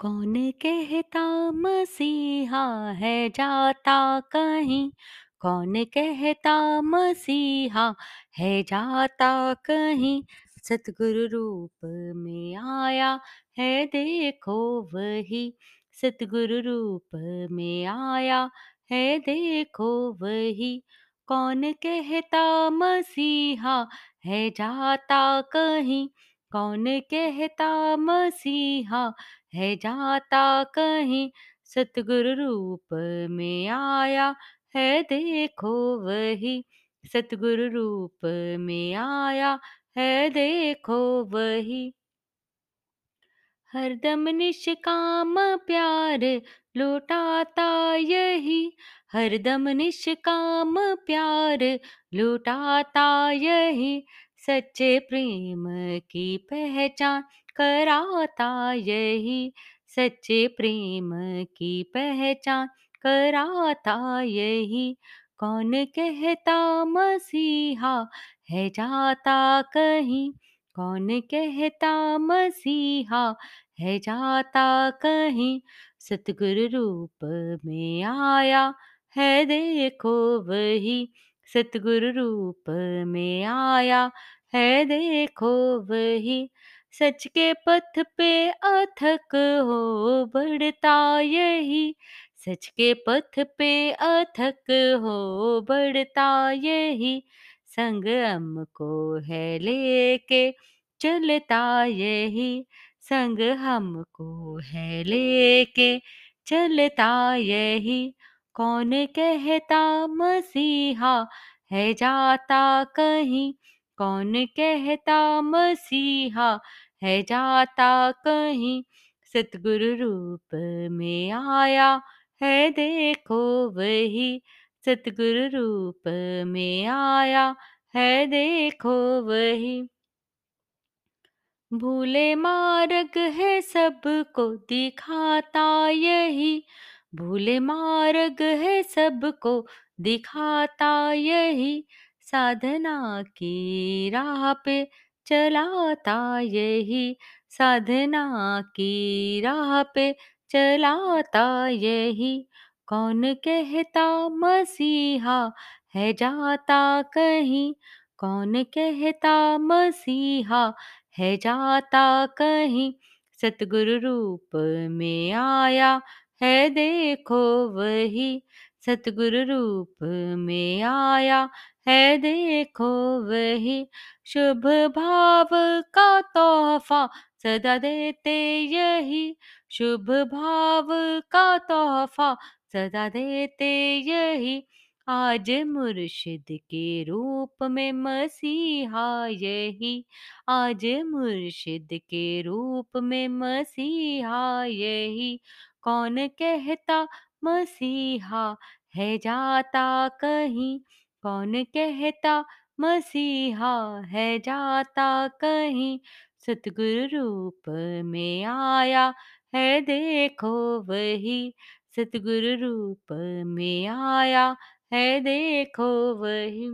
कौन कहता मसीहा है जाता कहीं? कौन कहता मसीहा है जाता कहीं? सतगुरु रूप में आया है देखो वही। सतगुरु रूप में आया है देखो वही। कौन कहता मसीहा है जाता कहीं? कौन कहता मसीहा? है जाता कहीं? सतगुरु रूप में आया है, देखो वही। सतगुरु रूप में आया है, देखो वही। हरदम निष्काम प्यार लुटाता यही। हरदम निष्काम प्यार लुटाता यही। सच्चे प्रेम की पहचान कराता यही। सच्चे प्रेम की पहचान कराता यही। कौन कहता मसीहा है जाता कहीं? कौन कहता मसीहा है जाता कहीं? सतगुरु रूप में आया है देखो वही। सतगुरु रूप में आया है देखो वही, सच के पथ पे अथक हो बढ़ता यही, सच के पथ पे अथक हो बढ़ता यही, संग हमको है लेके चलता यही, संग हमको है लेके चलता यही, कौन कहता मसीहा है जाता कहीं कौन कहता मसीहा? है जाता कहीं? सतगुरु रूप में आया है, देखो वही। सतगुरु रूप में आया है, देखो वही। भूले मार्ग है, सबको दिखाता यही। भूले मार्ग है, सबको दिखाता यही। साधना की राह पे चलाता यही। साधना की राह पे चलाता यही। कौन कहता मसीहा है जाता कहीं? कौन कहता मसीहा है जाता कहीं? सतगुरु रूप में आया है देखो वही। सतगुरु रूप में आया है, देखो वही शुभ भाव का तोहफा, सदा देते यही शुभ भाव का तोहफा, सदा देते यही आज मुर्शिद के रूप में मसीहा यही, आज मुर्शिद के रूप में मसीहा यही। कौन कहता मसीहा है जाता कहीं, कौन कहता मसीहा है जाता कहीं? सतगुरु रूप में आया है देखो वही। सतगुरु रूप में आया है देखो वही।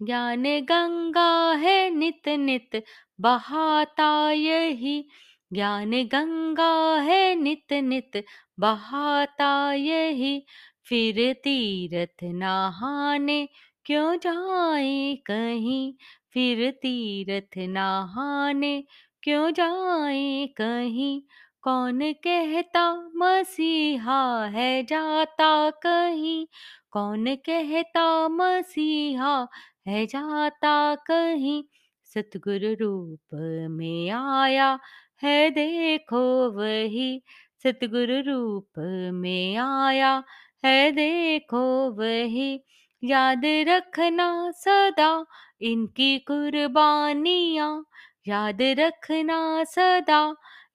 ज्ञान गंगा है नित नित बहाता यही। ज्ञान गंगा है नित नित बहाता यही, फिर तीरथ नहाने, क्यों जाए कहीं? फिर तीरथ नहाने, क्यों जाए कहीं? कौन कहता मसीहा है जाता कहीं? कौन कहता मसीहा है जाता कहीं? सतगुरु रूप में आया है, देखो वही। सतगुरु रूप में आया है देखो वही। याद रखना सदा इनकी कुर्बानियाँ। याद रखना सदा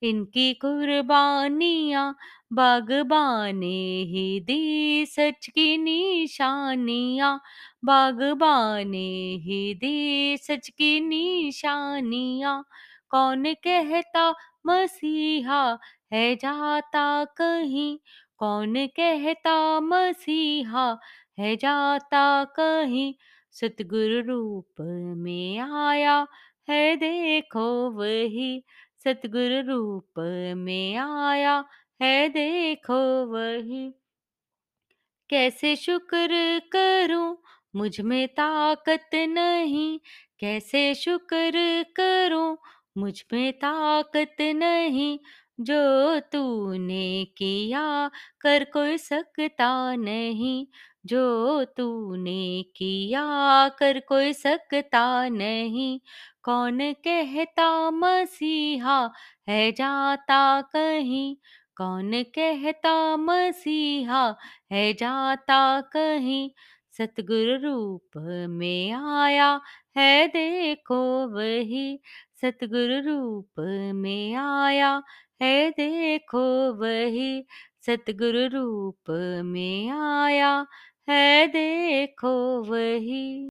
इनकी कुर्बानियाँ। बागबाने ही दी सच की निशानियाँ। बागबाने ही दी सच की निशानियाँ। कौन कहता मसीहा है जाता कहीं? कौन कहता मसीहा है जाता कहीं? सतगुरु रूप में आया है देखो वही। सतगुरु रूप में आया है देखो वही। कैसे शुक्र करूँ? मुझमें ताकत नहीं। कैसे शुक्र करूँ? मुझमें ताकत नहीं, जो तूने किया, कर कोई सकता नहीं। जो तूने किया, कर कोई सकता नहीं। कौन कहता मसीहा है जाता कहीं? कौन कहता मसीहा है जाता कहीं? सतगुरु रूप में आया है, देखो वही। सतगुरु रूप में आया है देखो वही। सतगुरु रूप में आया है देखो वही।